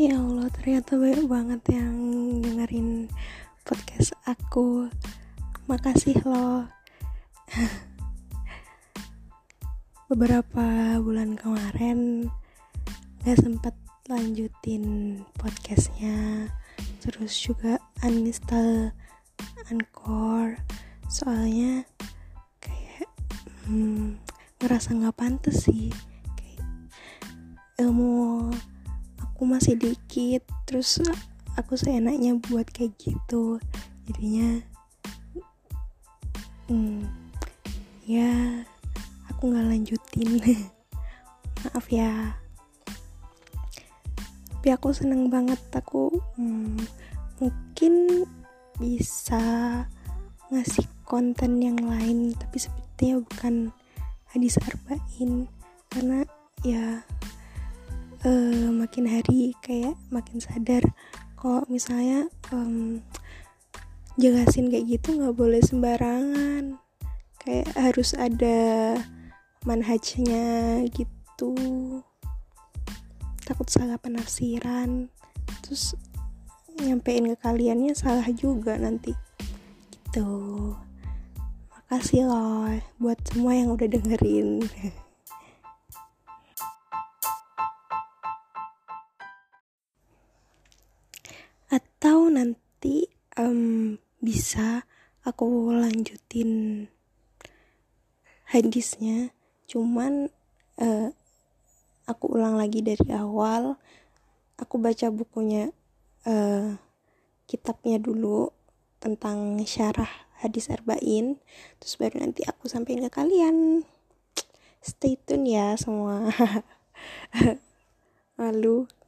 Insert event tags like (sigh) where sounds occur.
Ya Allah, ternyata banyak banget yang dengerin podcast aku. Makasih loh. (laughs) Beberapa bulan kemarin gak sempet lanjutin podcastnya. Terus juga uninstall Anchor. Soalnya kayak hmm, ngerasa gak pantas sih. Kayak ilmu aku masih dikit terus aku seenaknya buat kayak gitu. Jadinya hmm, ya aku nggak lanjutin. (laughs) Maaf ya. Tapi aku seneng banget aku hmm, mungkin bisa ngasih konten yang lain tapi sepertinya bukan hadis arba'in. Karena ya makin hari kayak makin sadar kalau misalnya um, jelasin kayak gitu nggak boleh sembarangan. Kayak harus ada manhajnya gitu. Takut salah penafsiran terus nyampein ke kaliannya salah juga nanti. Gitu. Makasih loh buat semua yang udah dengerin (laughs) um, bisa aku lanjutin hadisnya. Cuman uh, aku ulang lagi dari awal. Aku baca bukunya uh, kitabnya dulu tentang syarah hadis arba'in. Terus baru nanti aku sampaikan ke kalian. Stay tune ya semua. (laughs) Lalu